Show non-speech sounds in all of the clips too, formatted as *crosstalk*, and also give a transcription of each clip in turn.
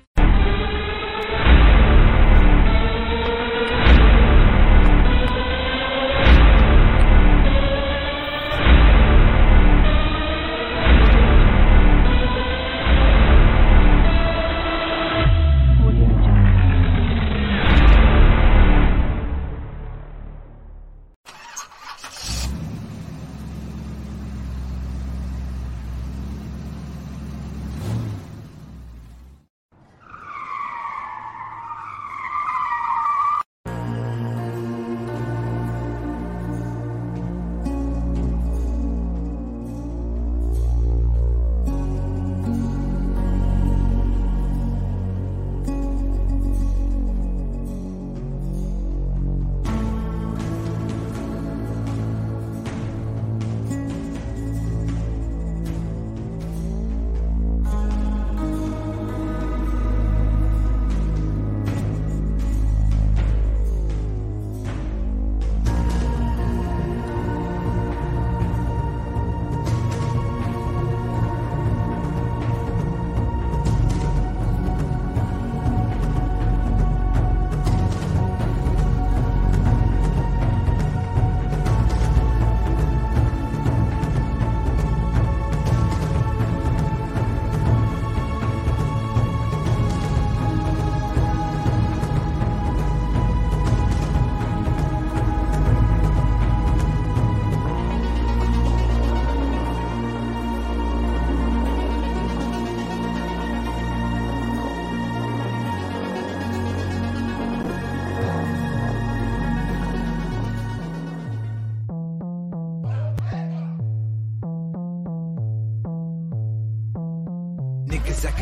Niggas acting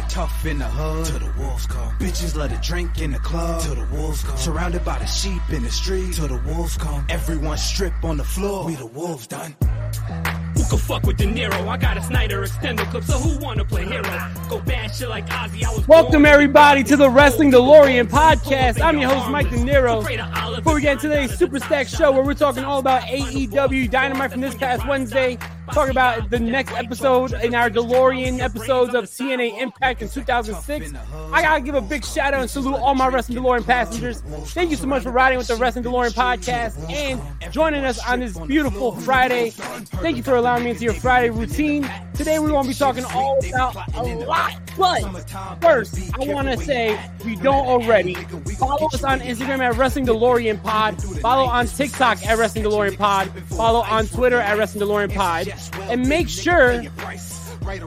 tough in the hood. Till the wolves come. Bitches let it drink in the club. Till the wolves come. Surrounded by the sheep in the street. Till the wolves come. Everyone strip on the floor. We the wolves done. Who can fuck with De Niro? I got a Snyder extended clip, so who wanna play hero? Go bad shit like Ozzy. I was Welcome everybody to the Wrestling DeLorean podcast. I'm your host Mike De Niro. Before we get into today's Super Stack show, where we're talking all about AEW Dynamite from this past Wednesday, talking about the next episode in our DeLorean episodes of TNA Impact in 2006. I gotta give a big shout out and salute all my Wrestling DeLorean passengers. Thank you so much for riding with the Wrestling DeLorean podcast and joining us on this beautiful Friday. Thank you for allowing me into your Friday routine. Today we're gonna be talking all about a lot, but first I want to say if you don't already. Follow us on Instagram at Wrestling DeLorean Pod, follow on TikTok at Wrestling DeLorean Pod, follow on Twitter at Wrestling DeLorean Pod, and make sure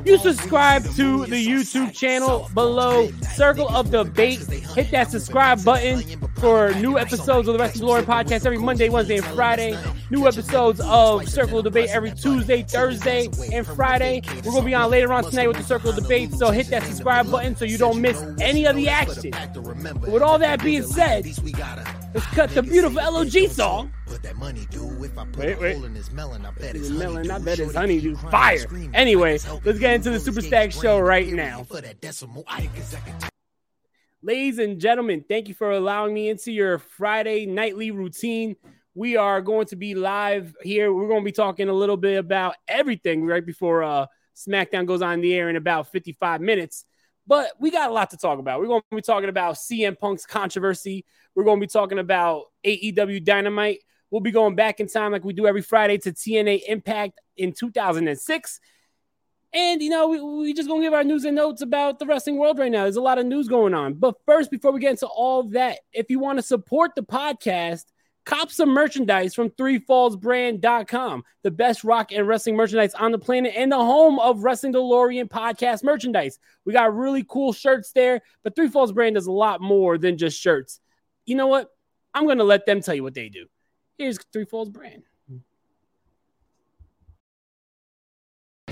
you subscribe to the YouTube channel below. Circle of Debate. Hit that subscribe button for new episodes of the Wrestling DeLorean podcast every Monday, Wednesday, and Friday. New episodes of Circle of Debate every Tuesday, Thursday, and Friday. We're going to be on later on tonight with the Circle of Debate, so hit that subscribe button so you don't miss any of the action. With all that being said, let's cut the beautiful LOG song. Wait, wait. His melon, I bet his honeydew fire. Anyway, let's get into the Super Stack show right now. Ladies and gentlemen, thank you for allowing me into your Friday nightly routine. We are going to be live here. We're going to be talking a little bit about everything right before uh, SmackDown goes on the air in about 55 minutes. But we got a lot to talk about. We're going to be talking about CM Punk's controversy. We're going to be talking about AEW Dynamite. We'll be going back in time like we do every Friday to TNA Impact in 2006. And you know, we, we just gonna give our news and notes about the wrestling world right now. There's a lot of news going on. But first, before we get into all that, if you want to support the podcast, cop some merchandise from threefallsbrand.com, the best rock and wrestling merchandise on the planet and the home of Wrestling DeLorean podcast merchandise. We got really cool shirts there, but Three Falls Brand does a lot more than just shirts. You know what? I'm gonna let them tell you what they do. Here's Three Falls Brand.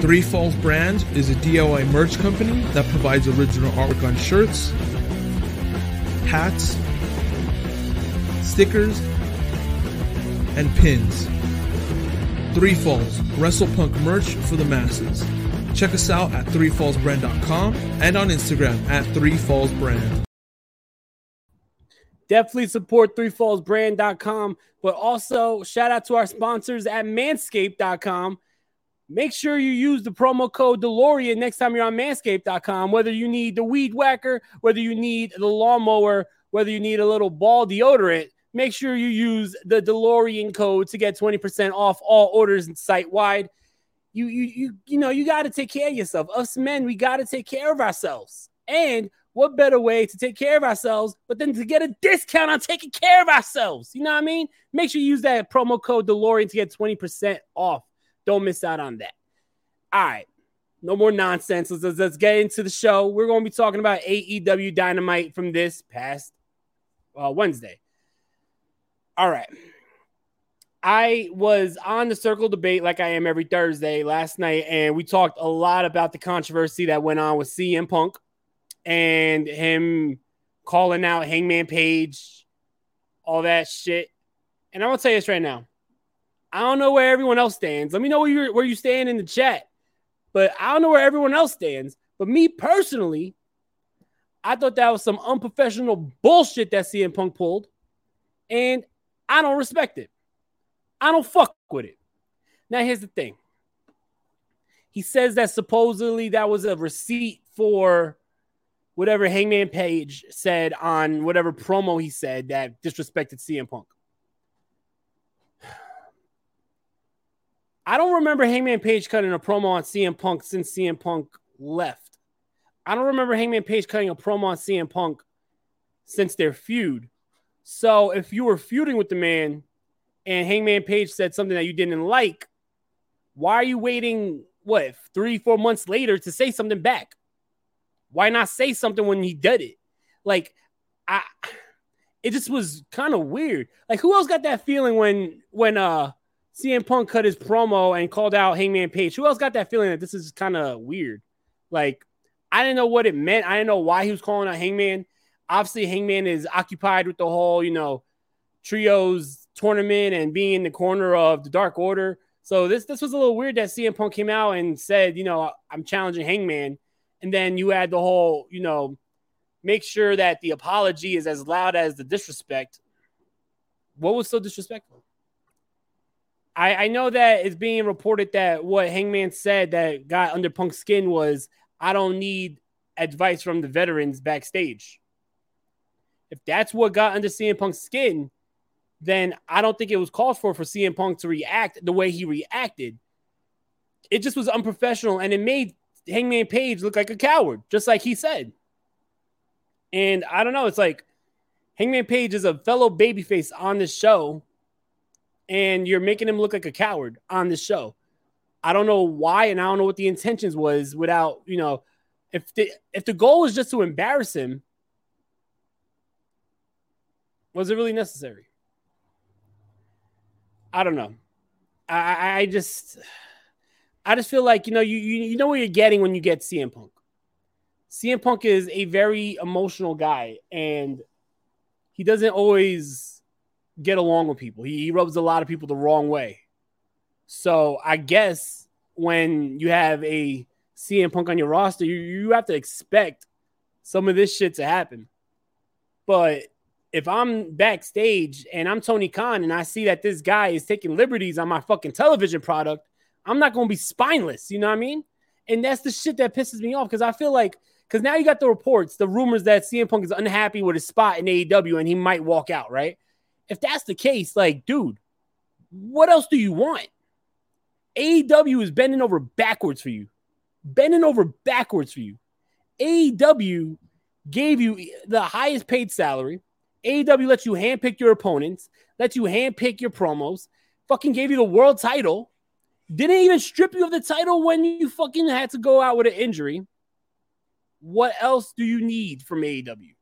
Three Falls Brand is a DIY merch company that provides original artwork on shirts, hats, stickers, and pins. Three Falls, WrestlePunk merch for the masses. Check us out at threefallsbrand.com and on Instagram at threefallsbrand. Definitely support threefallsbrand.com, but also shout out to our sponsors at manscaped.com Make sure you use the promo code DeLorean next time you're on manscaped.com, whether you need the weed whacker, whether you need the lawnmower, whether you need a little ball deodorant. Make sure you use the DeLorean code to get 20% off all orders site wide. You, you, you, you know, you got to take care of yourself. Us men, we got to take care of ourselves. And what better way to take care of ourselves but then to get a discount on taking care of ourselves? You know what I mean? Make sure you use that promo code DeLorean to get 20% off. Don't miss out on that. All right. No more nonsense. Let's, let's, get into the show. We're going to be talking about AEW Dynamite from this past uh, Wednesday. All right. I was on the circle debate like I am every Thursday last night, and we talked a lot about the controversy that went on with CM Punk and him calling out Hangman Page, all that shit. And I'm gonna tell you this right now. I don't know where everyone else stands. Let me know where you where you stand in the chat. But I don't know where everyone else stands. But me personally, I thought that was some unprofessional bullshit that CM Punk pulled, and I don't respect it. I don't fuck with it. Now here's the thing. He says that supposedly that was a receipt for whatever Hangman Page said on whatever promo he said that disrespected CM Punk. I don't remember Hangman Page cutting a promo on CM Punk since CM Punk left. I don't remember Hangman Page cutting a promo on CM Punk since their feud. So if you were feuding with the man and Hangman Page said something that you didn't like, why are you waiting, what, three, four months later to say something back? Why not say something when he did it? Like, I *sighs* it just was kind of weird. Like, who else got that feeling when when uh CM Punk cut his promo and called out Hangman Page. Who else got that feeling that this is kind of weird? Like, I didn't know what it meant. I didn't know why he was calling out Hangman. Obviously, Hangman is occupied with the whole, you know, trios tournament and being in the corner of the Dark Order. So this this was a little weird that CM Punk came out and said, you know, I'm challenging Hangman, and then you had the whole, you know, make sure that the apology is as loud as the disrespect. What was so disrespectful? I, I know that it's being reported that what Hangman said that got under Punk's skin was, I don't need advice from the veterans backstage. If that's what got under CM Punk's skin, then I don't think it was called for for CM Punk to react the way he reacted. It just was unprofessional and it made Hangman Page look like a coward, just like he said. And I don't know, it's like Hangman Page is a fellow babyface on this show and you're making him look like a coward on the show. I don't know why, and I don't know what the intentions was. Without you know, if the if the goal was just to embarrass him, was it really necessary? I don't know. I, I just I just feel like you know you, you you know what you're getting when you get CM Punk. CM Punk is a very emotional guy, and he doesn't always get along with people. He, he rubs a lot of people the wrong way. So I guess when you have a CM Punk on your roster, you, you have to expect some of this shit to happen. But if I'm backstage and I'm Tony Khan and I see that this guy is taking liberties on my fucking television product, I'm not going to be spineless. You know what I mean? And that's the shit that pisses me off because I feel like, because now you got the reports, the rumors that CM Punk is unhappy with his spot in AEW and he might walk out, right? If that's the case, like, dude, what else do you want? AEW is bending over backwards for you. bending over backwards for you. AEW gave you the highest paid salary. AEW lets you handpick your opponents, lets you handpick your promos, fucking gave you the world title, didn't even strip you of the title when you fucking had to go out with an injury. What else do you need from AEW?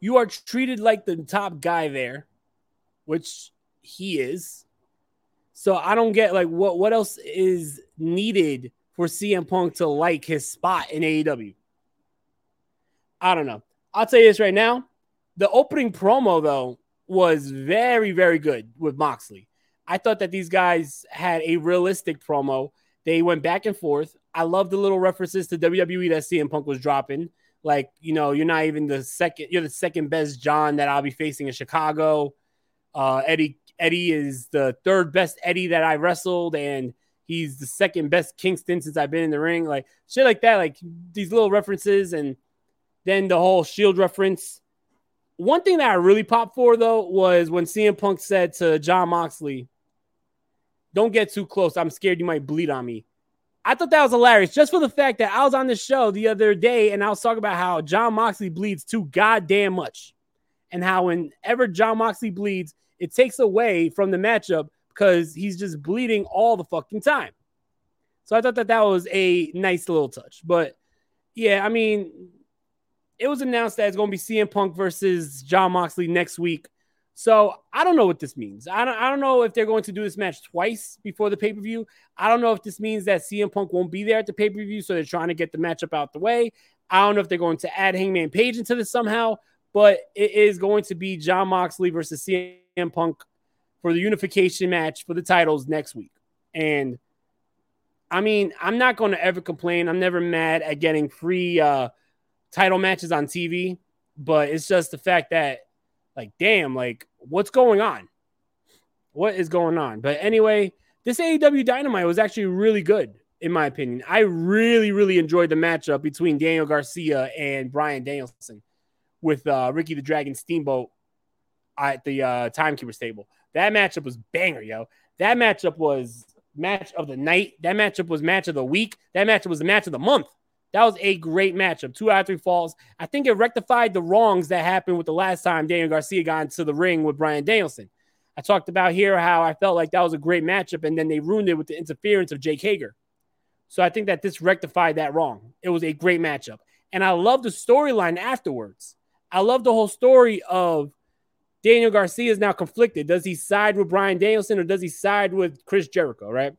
You are treated like the top guy there, which he is. So I don't get like what what else is needed for CM Punk to like his spot in AEW. I don't know. I'll tell you this right now. The opening promo though was very very good with Moxley. I thought that these guys had a realistic promo. They went back and forth. I love the little references to WWE that CM Punk was dropping. Like, you know, you're not even the second, you're the second best John that I'll be facing in Chicago. Uh, Eddie Eddie is the third best Eddie that I wrestled, and he's the second best Kingston since I've been in the ring. Like shit like that, like these little references, and then the whole Shield reference. One thing that I really popped for though was when CM Punk said to Jon Moxley, "Don't get too close. I'm scared you might bleed on me." I thought that was hilarious just for the fact that I was on the show the other day and I was talking about how Jon Moxley bleeds too goddamn much. And how whenever Jon Moxley bleeds, it takes away from the matchup because he's just bleeding all the fucking time. So I thought that that was a nice little touch. But yeah, I mean, it was announced that it's going to be CM Punk versus Jon Moxley next week. So I don't know what this means. I don't, I don't know if they're going to do this match twice before the pay per view. I don't know if this means that CM Punk won't be there at the pay per view. So they're trying to get the matchup out the way. I don't know if they're going to add Hangman Page into this somehow, but it is going to be Jon Moxley versus CM Punk for the unification match for the titles next week. And I mean, I'm not going to ever complain. I'm never mad at getting free uh, title matches on TV, but it's just the fact that, like, damn, like, what's going on? What is going on? But anyway, this AEW Dynamite was actually really good, in my opinion. I really, really enjoyed the matchup between Daniel Garcia and Bryan Danielson with uh, Ricky the Dragon Steamboat at the uh, Timekeeper table. That matchup was banger, yo. That matchup was match of the night. That matchup was match of the week. That matchup was the match of the month. That was a great matchup. Two out of three falls. I think it rectified the wrongs that happened with the last time Daniel Garcia got into the ring with Bryan Danielson. I talked about here how I felt like that was a great matchup, and then they ruined it with the interference of Jake Hager. So I think that this rectified that wrong. It was a great matchup. And I love the storyline afterwards. I love the whole story of Daniel Garcia is now conflicted. Does he side with Bryan Danielson or does he side with Chris Jericho, right?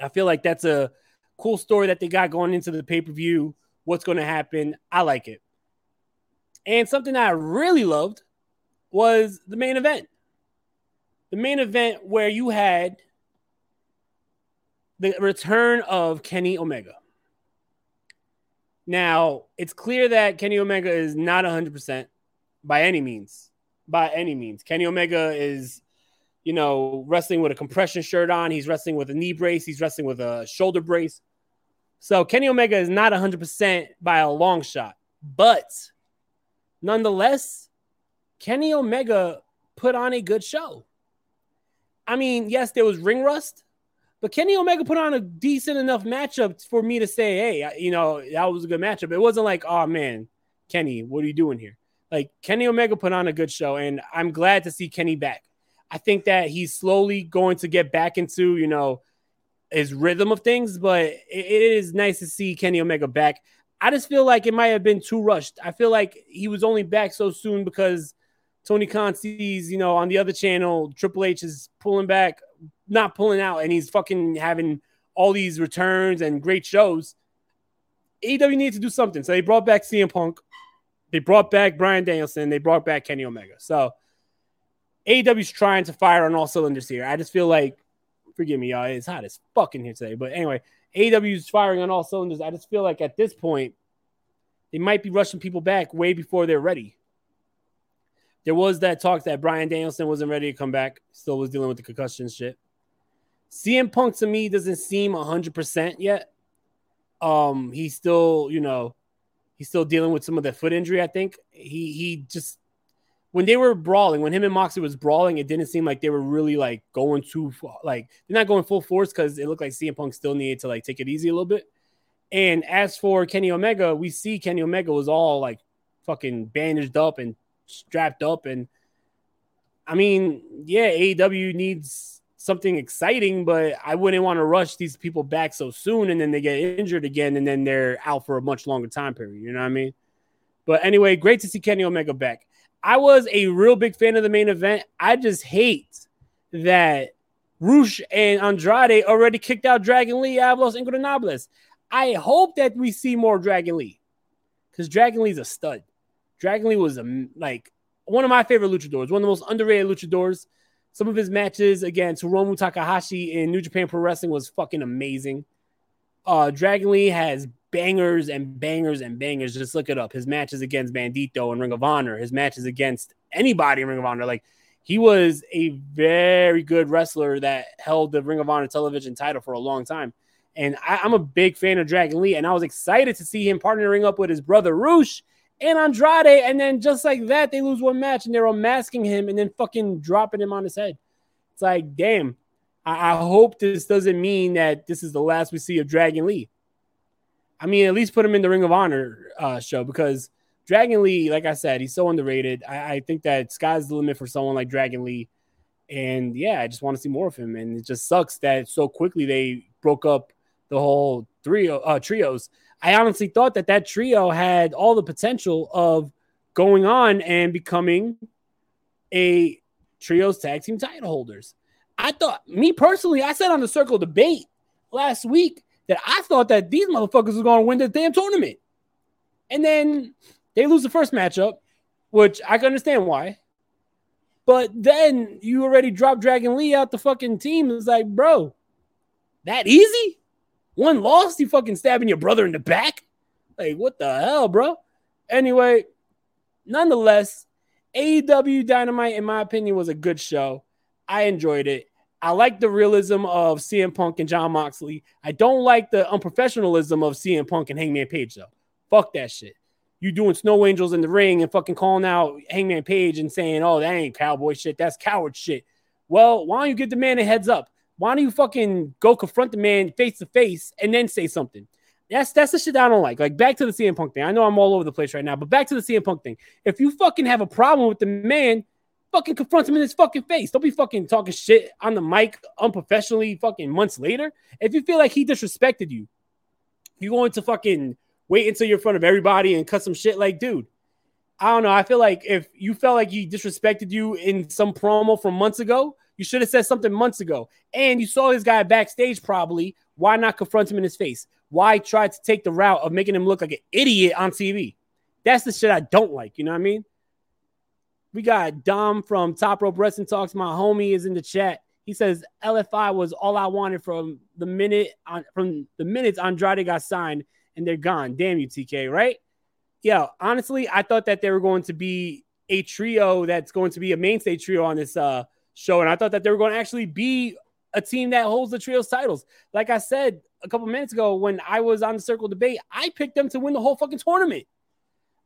I feel like that's a cool story that they got going into the pay per view. What's going to happen? I like it. And something I really loved was the main event. The main event where you had the return of Kenny Omega. Now, it's clear that Kenny Omega is not 100% by any means by any means. Kenny Omega is, you know, wrestling with a compression shirt on. He's wrestling with a knee brace. He's wrestling with a shoulder brace. So Kenny Omega is not 100% by a long shot. But nonetheless, Kenny Omega put on a good show. I mean, yes, there was ring rust, but Kenny Omega put on a decent enough matchup for me to say, hey, you know, that was a good matchup. It wasn't like, oh man, Kenny, what are you doing here? Like Kenny Omega put on a good show, and I'm glad to see Kenny back. I think that he's slowly going to get back into, you know, his rhythm of things, but it, it is nice to see Kenny Omega back. I just feel like it might have been too rushed. I feel like he was only back so soon because Tony Khan sees, you know, on the other channel, Triple H is pulling back, not pulling out, and he's fucking having all these returns and great shows. AEW needs to do something. So they brought back CM Punk. They brought back Bryan Danielson. They brought back Kenny Omega. So AEW's trying to fire on all cylinders here. I just feel like, forgive me, y'all, it's hot as fucking here today. But anyway, AEW's firing on all cylinders. I just feel like at this point, they might be rushing people back way before they're ready. There was that talk that Bryan Danielson wasn't ready to come back, still was dealing with the concussion shit. CM Punk to me doesn't seem 100% yet. Um, he's still, you know, He's still dealing with some of the foot injury. I think he he just when they were brawling, when him and Moxley was brawling, it didn't seem like they were really like going too like they're not going full force because it looked like CM Punk still needed to like take it easy a little bit. And as for Kenny Omega, we see Kenny Omega was all like fucking bandaged up and strapped up. And I mean, yeah, AEW needs something exciting, but I wouldn't want to rush these people back so soon and then they get injured again and then they're out for a much longer time period. You know what I mean? But anyway, great to see Kenny Omega back. I was a real big fan of the main event. I just hate that Rush and Andrade already kicked out Dragon Lee, Avalos, and Ingobernables. I hope that we see more Dragon Lee because Dragon Lee's a stud. Dragon Lee was a, like one of my favorite luchadors, one of the most underrated luchadors. Some of his matches against Hiromu Takahashi in New Japan Pro Wrestling was fucking amazing. Uh, Dragon Lee has bangers and bangers and bangers. Just look it up. His matches against Bandito and Ring of Honor, his matches against anybody in Ring of Honor. Like he was a very good wrestler that held the Ring of Honor television title for a long time. And I, am a big fan of Dragon Lee, and I was excited to see him partnering up with his brother Rush and Andrade. And then just like that, they lose one match and they're unmasking him and then fucking dropping him on his head. It's like, damn. I, I hope this doesn't mean that this is the last we see of Dragon Lee. I mean, at least put him in the Ring of Honor uh, show because Dragon Lee, like I said, he's so underrated. I, I, think that sky's the limit for someone like Dragon Lee. And yeah, I just want to see more of him. And it just sucks that so quickly they broke up the whole trio uh, trios. I honestly thought that that trio had all the potential of going on and becoming a trios tag team title holders. I thought, me personally, I said on the circle debate last week that I thought that these motherfuckers were going to win the damn tournament. And then they lose the first matchup, which I can understand why. But then you already dropped Dragon Lee out the fucking team. It's like, bro, that easy? One loss, you fucking stabbing your brother in the back? Like, what the hell, bro? Anyway, nonetheless, AEW Dynamite, in my opinion, was a good show. I enjoyed it. I like the realism of CM Punk and Jon Moxley. I don't like the unprofessionalism of CM Punk and Hangman Page, though. Fuck that shit. You doing snow angels in the ring and fucking calling out Hangman Page and saying, oh, that ain't cowboy shit. That's coward shit. Well, why don't you give the man a heads up? Why don't you fucking go confront the man face to face and then say something? That's that's the shit I don't like. Like back to the CM Punk thing. I know I'm all over the place right now, but back to the CM Punk thing. If you fucking have a problem with the man, fucking confront him in his fucking face. Don't be fucking talking shit on the mic unprofessionally fucking months later. If you feel like he disrespected you, you going to fucking wait until you're in front of everybody and cut some shit like, dude. I don't know. I feel like if you felt like he disrespected you in some promo from months ago, you should have said something months ago. And you saw this guy backstage probably. Why not confront him in his face? Why try to take the route of making him look like an idiot on TV? That's the shit I don't like. You know what I mean? We got Dom from Top Rope Wrestling Talks. My homie is in the chat. He says LFI was all I wanted from the minute on from the minutes Andrade got signed and they're gone. Damn you, TK, right? Yeah, honestly, I thought that they were going to be a trio that's going to be a mainstay trio on this uh show. And I thought that they were going to actually be a team that holds the trios titles. Like I said a couple minutes ago when I was on the circle debate, I picked them to win the whole fucking tournament.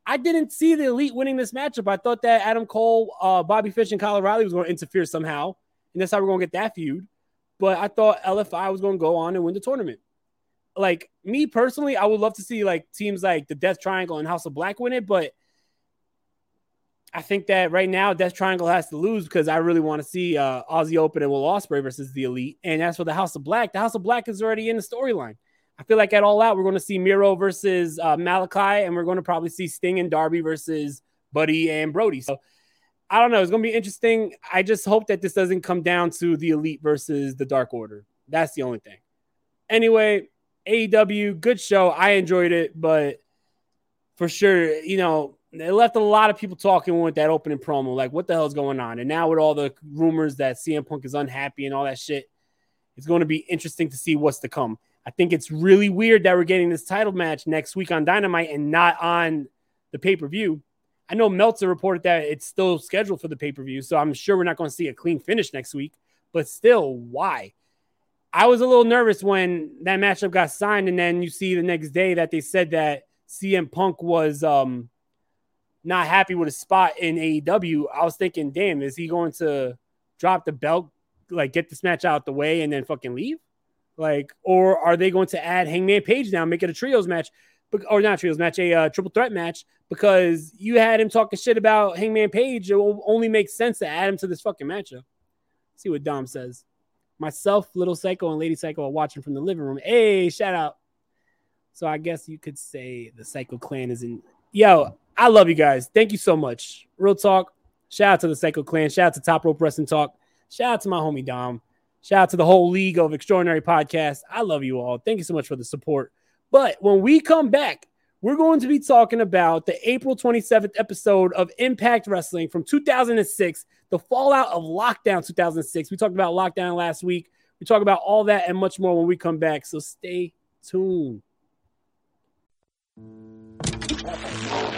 I didn't see the elite winning this matchup. I thought that Adam Cole, uh, Bobby Fish, and Kyle O'Reilly was going to interfere somehow, and that's how we're going to get that feud. But I thought LFI was going to go on and win the tournament. Like me personally, I would love to see like teams like the Death Triangle and House of Black win it, but I think that right now Death Triangle has to lose because I really want to see uh, Aussie Open and Will Ospreay versus the Elite. And as for the House of Black, the House of Black is already in the storyline. I feel like at All Out, we're going to see Miro versus uh, Malakai, and we're going to probably see Sting and Darby versus Buddy and Brody. So I don't know. It's going to be interesting. I just hope that this doesn't come down to the Elite versus the Dark Order. That's the only thing. Anyway, AEW, good show. I enjoyed it, but for sure, you know, it left a lot of people talking with that opening promo. Like, what the hell's going on? And now with all the rumors that CM Punk is unhappy and all that shit, it's going to be interesting to see what's to come. I think it's really weird that we're getting this title match next week on Dynamite and not on the pay per view. I know Meltzer reported that it's still scheduled for the pay per view, so I'm sure we're not going to see a clean finish next week. But still, why? I was a little nervous when that matchup got signed, and then you see the next day that they said that CM Punk was um not happy with his spot in AEW, I was thinking, damn, is he going to drop the belt, like get this match out the way, and then fucking leave? Like, or are they going to add Hangman Page now, make it a trios match, or not trios match, a uh, triple threat match? Because you had him talking shit about Hangman Page, it will only make sense to add him to this fucking matchup. See what Dom says. Myself, Little Psycho, and Lady Psycho are watching from the living room. Hey, shout out. So I guess you could say the Psycho Clan is in. Yo, I love you guys. Thank you so much. Real talk. Shout out to the Psycho Clan. Shout out to Top Rope Wrestling Talk. Shout out to my homie Dom. Shout out to the whole League of Extraordinary Podcasts. I love you all. Thank you so much for the support. But when we come back, we're going to be talking about the April 27th episode of Impact Wrestling from 2006, the fallout of Lockdown 2006. We talked about Lockdown last week. We talk about all that and much more when we come back. So stay tuned.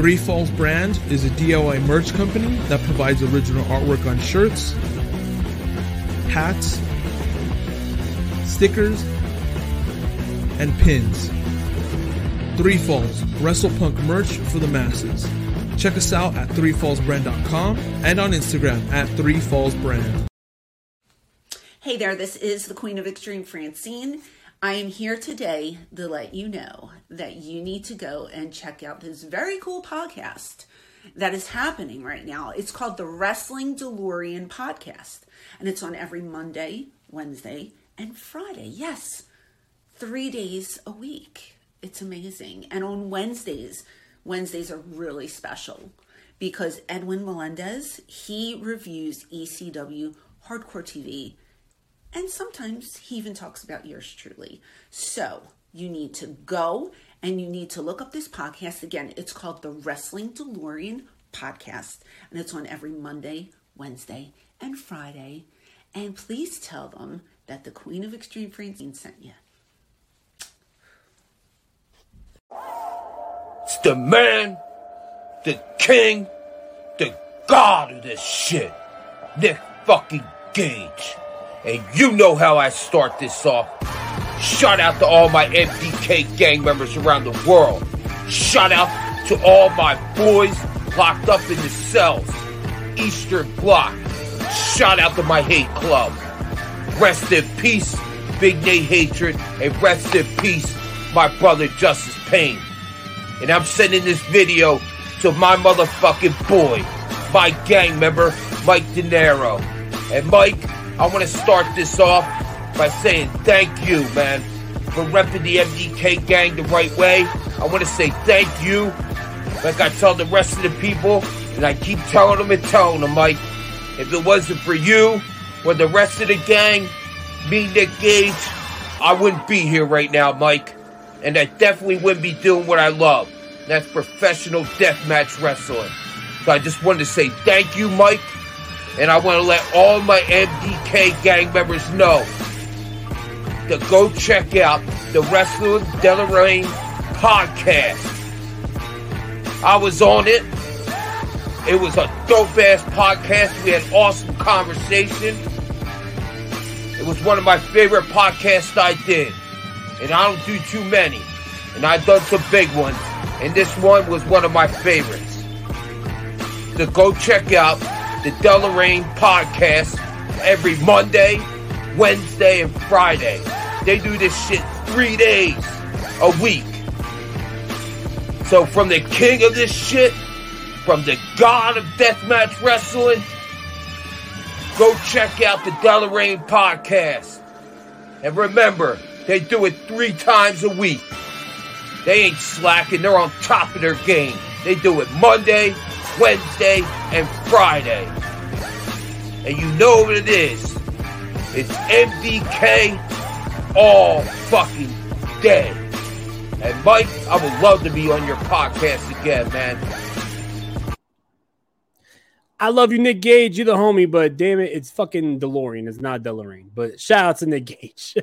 Three Falls Brand is a DIY merch company that provides original artwork on shirts, hats, stickers, and pins. Three Falls, WrestlePunk merch for the masses. Check us out at threefallsbrand.com and on Instagram at threefallsbrand. Hey there, this is the Queen of Extreme Francine. I am here today to let you know that you need to go and check out this very cool podcast that is happening right now. It's called the Wrestling DeLorean Podcast, and it's on every Monday, Wednesday, and Friday. Yes, three days a week. It's amazing. And on Wednesdays, Wednesdays are really special because Edwin Melendez, he reviews ECW Hardcore TV and sometimes he even talks about yours truly. So you need to go and you need to look up this podcast. Again, it's called the Wrestling DeLorean Podcast, and it's on every Monday, Wednesday, and Friday. And please tell them that the Queen of Extreme Francine sent you. It's the man, the king, the god of this shit, Nick fucking Gage. And you know how I start this off. Shout out to all my MDK gang members around the world. Shout out to all my boys locked up in the cells. Eastern Block. Shout out to my hate club. Rest in peace Big Nate Hatred, and rest in peace, my brother Justice Pain. And I'm sending this video to my motherfucking boy, my gang member, Mike De Niro. And Mike, I want to start this off by saying thank you, man, for repping the MDK gang the right way. I want to say thank you, like I tell the rest of the people, and I keep telling them and telling them, Mike, if it wasn't for you or the rest of the gang, me, Nick Gage, I wouldn't be here right now, Mike. And I definitely wouldn't be doing what I love. That's professional deathmatch wrestling. So I just wanted to say thank you, Mike. And I want to let all my MDK gang members know to go check out the Wrestling Delarain podcast. I was on it. It was a dope ass podcast. We had awesome conversation. It was one of my favorite podcasts I did. And I don't do too many. And I've done some big ones. And this one was one of my favorites. So go check out the Delarain podcast every Monday, Wednesday, and Friday. They do this shit three days a week. So from the king of this shit, from the god of deathmatch wrestling, go check out the Delarain podcast. And remember, they do it three times a week. They ain't slacking, they're on top of their game. They do it Monday, Wednesday, and Friday. And you know what it is. It's MDK all fucking day. And Mike, I would love to be on your podcast again, man. I love you, Nick Gage. You're the homie, but damn it, it's fucking DeLorean. It's not DeLorean. But shout out to Nick Gage.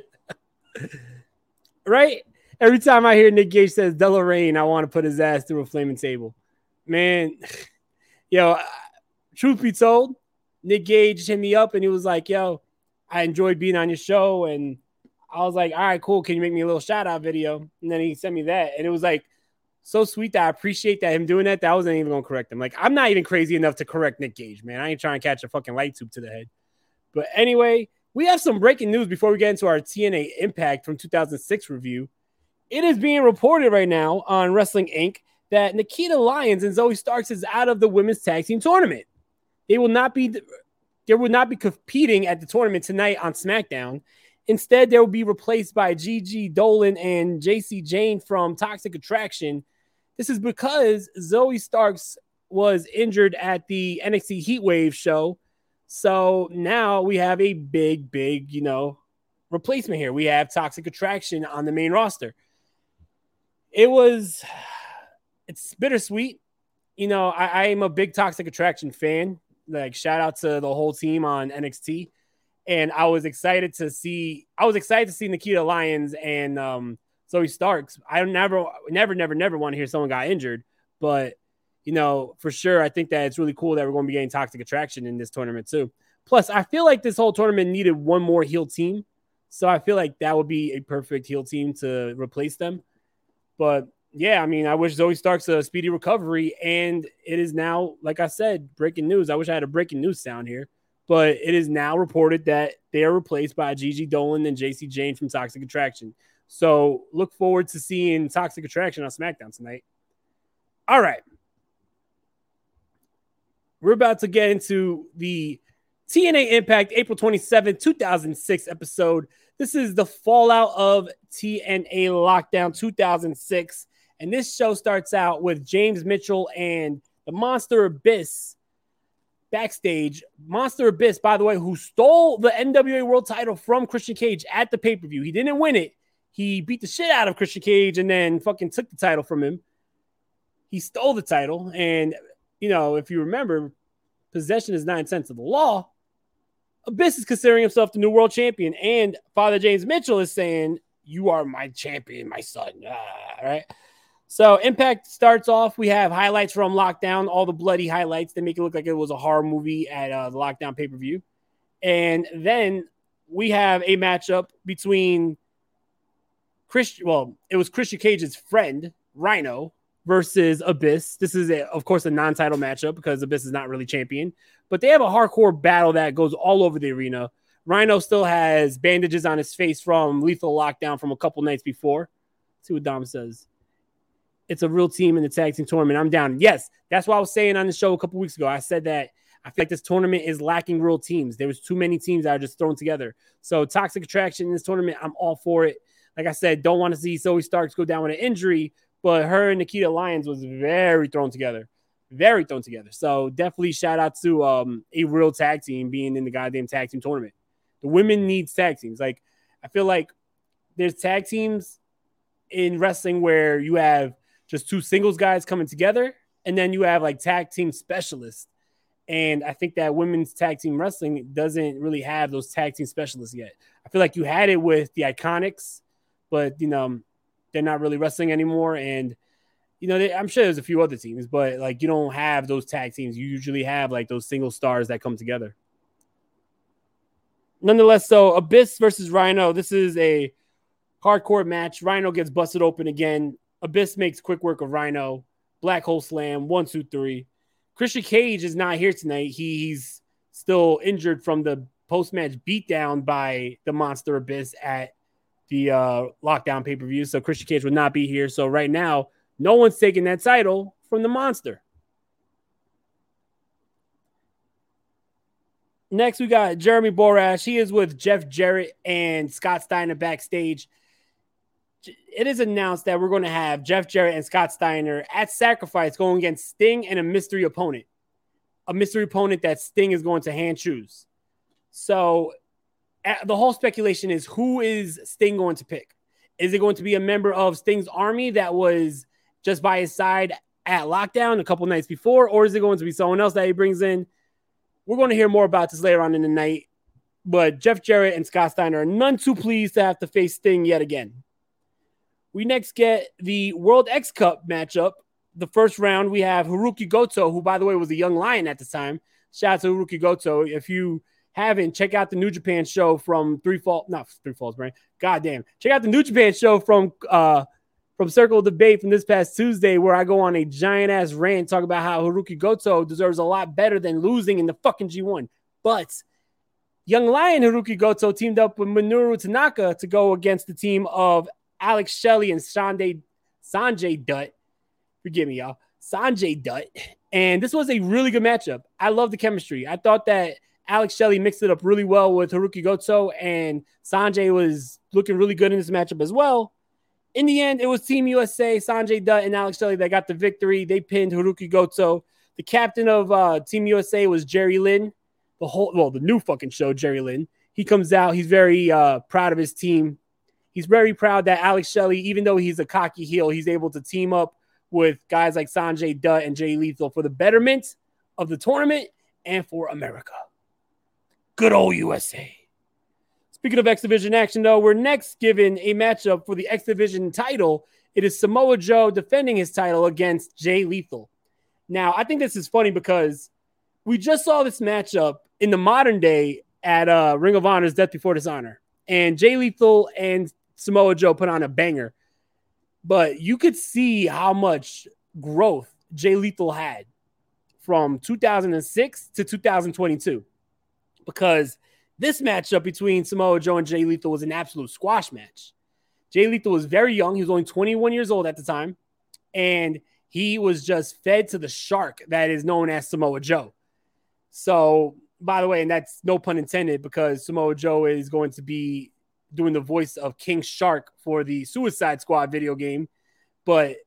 *laughs* right? Every time I hear Nick Gage says DeLorean, I want to put his ass through a flaming table. Man, yo, truth be told, Nick Gage hit me up and he was like, yo, I enjoyed being on your show. And I was like, all right, cool. Can you make me a little shout out video? And then he sent me that. And it was like so sweet that I appreciate that him doing that. That I wasn't even gonna correct him. Like, I'm not even crazy enough to correct Nick Gage, man. I ain't trying to catch a fucking light tube to the head. But anyway, we have some breaking news before we get into our TNA Impact from 2006 review. It is being reported right now on Wrestling Inc. that Nikita Lyons and Zoey Starks is out of the women's tag team tournament. They will not be they will not be competing at the tournament tonight on SmackDown. Instead, they will be replaced by Gigi Dolan and Jacy Jayne from Toxic Attraction. This is because Zoey Starks was injured at the NXT Heatwave show. So now we have a big, big, you know, replacement here. We have Toxic Attraction on the main roster. It was, it's bittersweet. You know, I, I am a big Toxic Attraction fan. Like, shout out to the whole team on NXT and I was excited to see. I was excited to see Nikita Lyons and um, Zoey Starks. I never, never, never, never want to hear someone got injured, but you know, for sure, I think that it's really cool that we're going to be getting Toxic Attraction in this tournament too. Plus, I feel like this whole tournament needed one more heel team, so I feel like that would be a perfect heel team to replace them. But yeah, I mean, I wish Zoey Starks a speedy recovery, and it is now, like I said, breaking news. I wish I had a breaking news sound here but it is now reported that they are replaced by Gigi Dolan and Jacy Jayne from Toxic Attraction. So look forward to seeing Toxic Attraction on SmackDown tonight. All right. We're about to get into the TNA Impact April 27, 2006 episode. This is the fallout of TNA Lockdown 2006. And this show starts out with James Mitchell and the Monster Abyss backstage. Monster Abyss, by the way, who stole the NWA World title from Christian Cage at the pay per view. He didn't win it. He beat the shit out of Christian Cage and then fucking took the title from him. He stole the title. And, you know, if you remember, possession is nine cents of the law. Abyss is considering himself the new world champion. And Father James Mitchell is saying, You are my champion, my son. Ah, right. So Impact starts off. We have highlights from Lockdown, all the bloody highlights. They make it look like it was a horror movie at uh, the Lockdown pay per view, and then we have a matchup between Christian. Well, it was Christian Cage's friend Rhino versus Abyss. This is, a, of course, a non-title matchup because Abyss is not really champion, but they have a hardcore battle that goes all over the arena. Rhino still has bandages on his face from lethal lockdown from a couple nights before. Let's see what Dom says. It's a real team in the tag team tournament. I'm down. Yes, that's what I was saying on the show a couple weeks ago. I said that I feel like this tournament is lacking real teams. There was too many teams that are just thrown together. So toxic attraction in this tournament, I'm all for it. Like I said, don't want to see Zoey Starks go down with an injury, but her and Nikita Lyons was very thrown together, very thrown together. So definitely shout out to um, a real tag team being in the goddamn tag team tournament. The women needs tag teams. Like I feel like there's tag teams in wrestling where you have just two singles guys coming together, and then you have like tag team specialists. And I think that women's tag team wrestling doesn't really have those tag team specialists yet. I feel like you had it with the Iconics, but you know they're not really wrestling anymore. And you know, they, I'm sure there's a few other teams, but like you don't have those tag teams. You usually have like those single stars that come together. Nonetheless, so Abyss versus Rhino. This is a hardcore match. Rhino gets busted open again. Abyss makes quick work of Rhino. Black hole slam. One, two, three. Christian Cage is not here tonight. he's still injured from the post match beatdown by the Monster Abyss at the uh, lockdown pay per view. So Christian Cage would not be here. So right now, no one's taking that title from the Monster. Next, we got Jeremy Borash. He is with Jeff Jarrett and Scott Steiner backstage. It is announced that we're going to have Jeff Jarrett and Scott Steiner at Sacrifice going against Sting and a mystery opponent. A mystery opponent that Sting is going to hand choose. So the whole speculation is who is Sting going to pick? Is it going to be a member of Sting's army that was just by his side at lockdown a couple nights before, or is it going to be someone else that he brings in? We're going to hear more about this later on in the night. But Jeff Jarrett and Scott Steiner are none too pleased to have to face Sting yet again. We next get the World X Cup matchup. The first round, we have Hirooki Goto, who, by the way, was a young lion at the time. Shout out to Hirooki Goto. If you haven't, check out the New Japan show from Three Falls, not Three Falls, Brand. God damn. Check out the New Japan show from uh from Circle Debate from this past Tuesday, where I go on a giant ass rant talk about how Hirooki Goto deserves a lot better than losing in the fucking G1. But Young Lion Hirooki Goto teamed up with Minoru Tanaka to go against the team of Alex Shelley and Sanjay Sanjay Dutt. Forgive me, y'all. Sanjay Dutt. And this was a really good matchup. I love the chemistry. I thought that Alex Shelley mixed it up really well with Hirooki Goto, and Sanjay was looking really good in this matchup as well. In the end, it was Team USA, Sanjay Dutt, and Alex Shelley that got the victory. They pinned Hirooki Goto. The captain of uh, Team USA was Jerry Lynn. The whole, well, the new fucking show, Jerry Lynn. He comes out. He's very uh, proud of his team. He's very proud that Alex Shelley, even though he's a cocky heel, he's able to team up with guys like Sanjay Dutt and Jay Lethal for the betterment of the tournament and for America. Good old USA. Speaking of X Division action, though, we're next given a matchup for the X Division title. It is Samoa Joe defending his title against Jay Lethal. Now, I think this is funny because we just saw this matchup in the modern day at uh, Ring of Honor's Death Before Dishonor, and Jay Lethal and Samoa Joe put on a banger. But you could see how much growth Jay Lethal had from 2006 to 2022 because this matchup between Samoa Joe and Jay Lethal was an absolute squash match. Jay Lethal was very young. He was only 21 years old at the time. And he was just fed to the shark that is known as Samoa Joe. So, by the way, and that's no pun intended because Samoa Joe is going to be doing the voice of King Shark for the Suicide Squad video game. But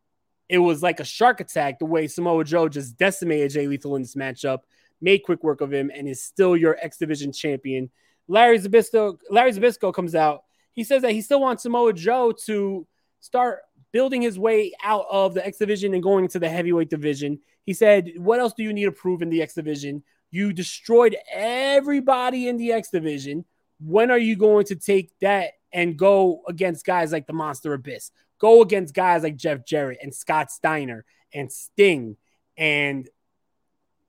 it was like a shark attack the way Samoa Joe just decimated Jay Lethal in this matchup made quick work of him, and is still your X Division champion. Larry Zbyszko, Larry Zbyszko comes out. He says that he still wants Samoa Joe to start building his way out of the X Division and going into the heavyweight division. He said, What else do you need to prove in the X Division? You destroyed everybody in the X Division. When are you going to take that and go against guys like the Monster Abyss? Go against guys like Jeff Jarrett and Scott Steiner and Sting and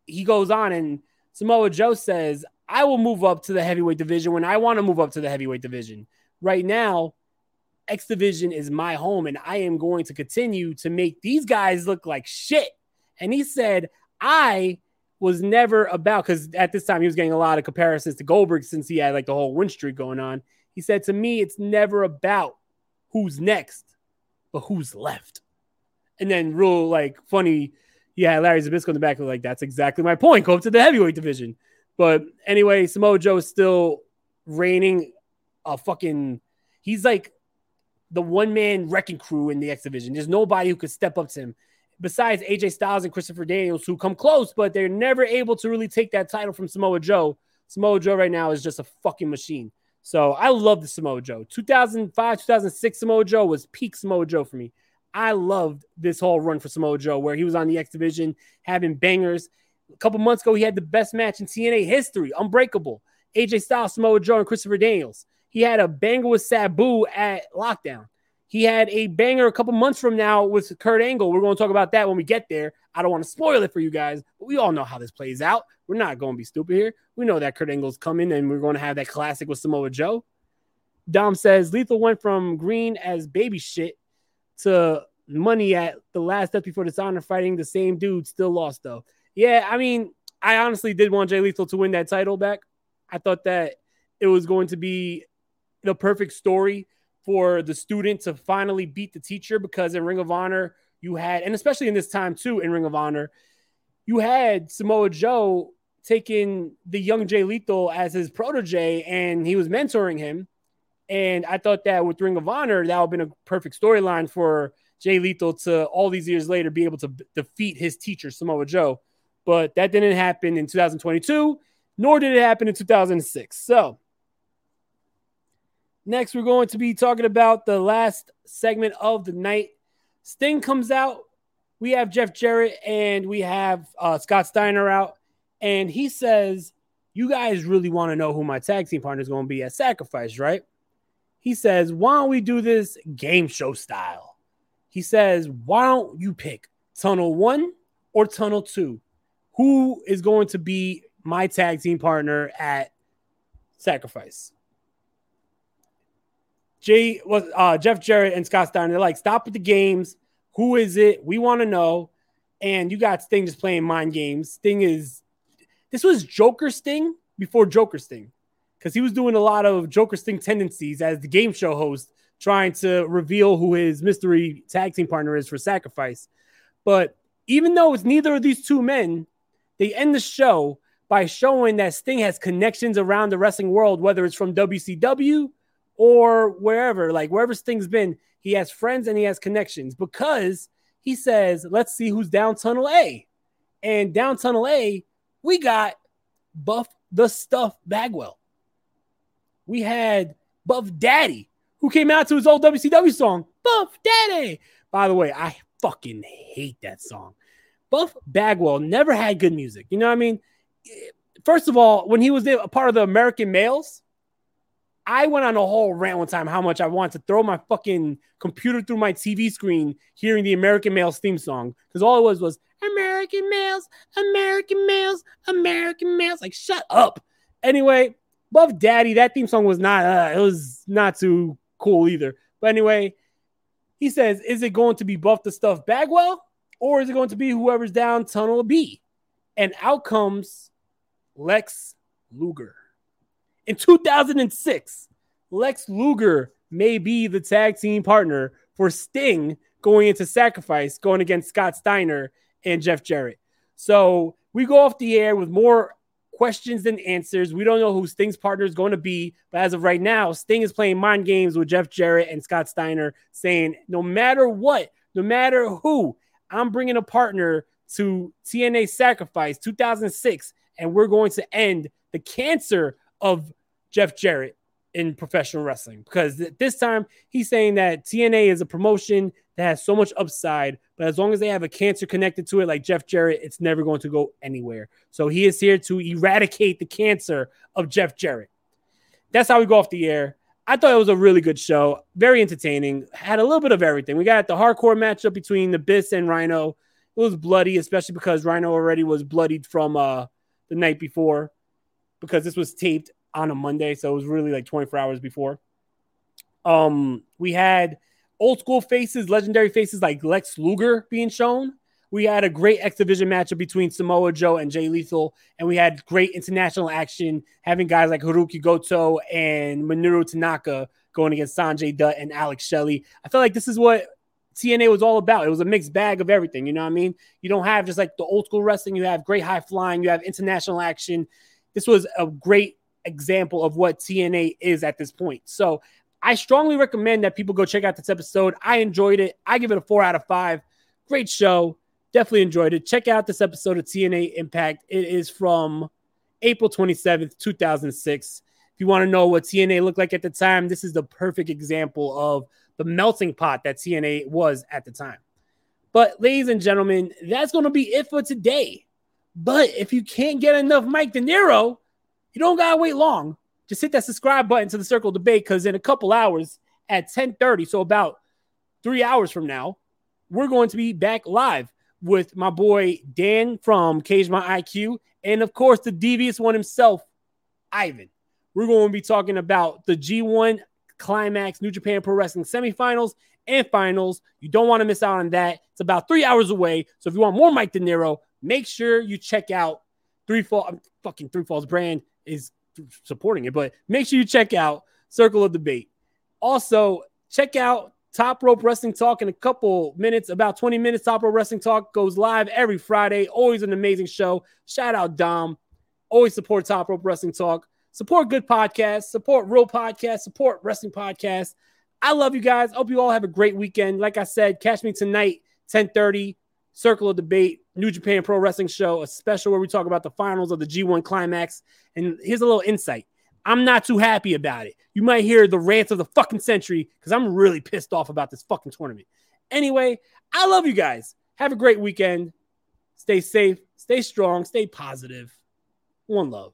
he goes on and Samoa Joe says, I will move up to the heavyweight division when I want to move up to the heavyweight division. Right now, X Division is my home, and I am going to continue to make these guys look like shit. And he said, I was never about because at this time he was getting a lot of comparisons to Goldberg since he had like the whole win streak going on. He said to me, it's never about who's next, but who's left. And then real like funny, yeah, Larry Zbyszko in the back was like, that's exactly my point. Go up to the heavyweight division. But anyway, Samoa Joe is still reigning a fucking he's like the one man wrecking crew in the X division. There's nobody who could step up to him besides AJ Styles and Christopher Daniels who come close, but they're never able to really take that title from Samoa Joe. Samoa Joe right now is just a fucking machine. So I love the Samoa Joe. 2005, 2006 Samoa Joe was peak Samoa Joe for me. I loved this whole run for Samoa Joe where he was on the X division having bangers. A couple months ago, he had the best match in TNA history, Unbreakable. AJ Styles, Samoa Joe, and Christopher Daniels. He had a banger with Sabu at Lockdown. He had a banger a couple months from now with Kurt Angle. We're going to talk about that when we get there. I don't want to spoil it for you guys, but we all know how this plays out. We're not going to be stupid here. We know that Kurt Angle's coming and we're going to have that classic with Samoa Joe. Dom says Lethal went from green as baby shit to money at the last step before dishonor fighting the same dude. Still lost though. Yeah, I mean, I honestly did want Jay Lethal to win that title back. I thought that it was going to be the perfect story for the student to finally beat the teacher because in Ring of Honor, you had, and especially in this time too, in Ring of Honor, you had Samoa Joe taking the young Jay Lethal as his protege and he was mentoring him. And I thought that with Ring of Honor, that would have been a perfect storyline for Jay Lethal to all these years later be able to b- defeat his teacher, Samoa Joe. But that didn't happen in 2022, nor did it happen in 2006. So, next, we're going to be talking about the last segment of the night. Sting comes out. We have Jeff Jarrett and we have uh, Scott Steiner out. And he says, You guys really want to know who my tag team partner is going to be at Sacrifice, right? He says, Why don't we do this game show style? He says, Why don't you pick Tunnel One or Tunnel Two? Who is going to be my tag team partner at Sacrifice? Jay was uh, Jeff Jarrett and Scott Steiner. They're like, stop with the games. Who is it? We want to know. And you got Sting just playing mind games. Sting is this was Joker Sting before Joker Sting because he was doing a lot of Joker Sting tendencies as the game show host, trying to reveal who his mystery tag team partner is for Sacrifice. But even though it's neither of these two men, they end the show by showing that Sting has connections around the wrestling world, whether it's from WCW or wherever, like wherever Sting's been, he has friends and he has connections because he says, let's see who's down tunnel A. And down tunnel A, we got Buff the Stuff Bagwell. We had Buff Daddy, who came out to his old WCW song, Buff Daddy. By the way, I fucking hate that song. Buff Bagwell never had good music. You know what I mean? First of all, when he was a part of the American Males, I went on a whole rant one time how much I wanted to throw my fucking computer through my TV screen hearing the American Males theme song because all it was was American Males, American Males, American Males. Like, shut up. Anyway, Buff Daddy, that theme song was not, uh, it was not too cool either. But anyway, he says, is it going to be Buff the Stuff Bagwell or is it going to be whoever's down Tunnel B? And out comes Lex Luger. In 2006, Lex Luger may be the tag team partner for Sting going into Sacrifice, going against Scott Steiner and Jeff Jarrett. So we go off the air with more questions than answers. We don't know who Sting's partner is going to be, but as of right now, Sting is playing mind games with Jeff Jarrett and Scott Steiner, saying no matter what, no matter who, I'm bringing a partner to TNA Sacrifice 2006, and we're going to end the cancer of Jeff Jarrett in professional wrestling because th- this time he's saying that TNA is a promotion that has so much upside, but as long as they have a cancer connected to it, like Jeff Jarrett, it's never going to go anywhere. So he is here to eradicate the cancer of Jeff Jarrett. That's how we go off the air. I thought it was a really good show, very entertaining. Had a little bit of everything. We got the hardcore matchup between the Abyss and Rhino. It was bloody, especially because Rhino already was bloodied from uh, the night before, because this was taped on a Monday, so it was really like 24 hours before. Um, we had old school faces, legendary faces like Lex Luger being shown. We had a great X Division matchup between Samoa Joe and Jay Lethal, and we had great international action, having guys like Hirooki Goto and Minoru Tanaka going against Sanjay Dutt and Alex Shelley. I feel like this is what TNA was all about. It was a mixed bag of everything. You know what I mean? You don't have just like the old school wrestling, you have great high flying, you have international action. This was a great example of what TNA is at this point. So I strongly recommend that people go check out this episode. I enjoyed it. I give it a four out of five. Great show. Definitely enjoyed it. Check out this episode of TNA Impact. It is from April 27th, 2006. If you want to know what TNA looked like at the time, this is the perfect example of the melting pot that TNA was at the time. But, ladies and gentlemen, that's going to be it for today. But if you can't get enough Mike De Niro, you don't gotta wait long. Just hit that subscribe button to the Circle Debate because in a couple hours at 10:30, so about three hours from now, we're going to be back live with my boy Dan from Cage My IQ, and of course the devious one himself, Ivan. We're going to be talking about the G1 Climax New Japan Pro Wrestling semifinals and finals. You don't want to miss out on that. It's about three hours away. So if you want more Mike De Niro, make sure you check out Three Fall fucking Three Falls brand is supporting it, but make sure you check out Circle of Debate. Also, check out Top Rope Wrestling Talk in a couple minutes, about 20 minutes. Top Rope Wrestling Talk goes live every Friday. Always an amazing show. Shout out Dom. Always support Top Rope Wrestling Talk. Support good podcasts, support real podcasts, support wrestling podcasts. I love you guys. Hope you all have a great weekend. Like I said, catch me tonight, 1030, Circle of Debate, New Japan Pro Wrestling Show, a special where we talk about the finals of the G1 Climax. And here's a little insight I'm not too happy about it. You might hear the rants of the fucking century because I'm really pissed off about this fucking tournament. Anyway, I love you guys. Have a great weekend. Stay safe, stay strong, stay positive. One love.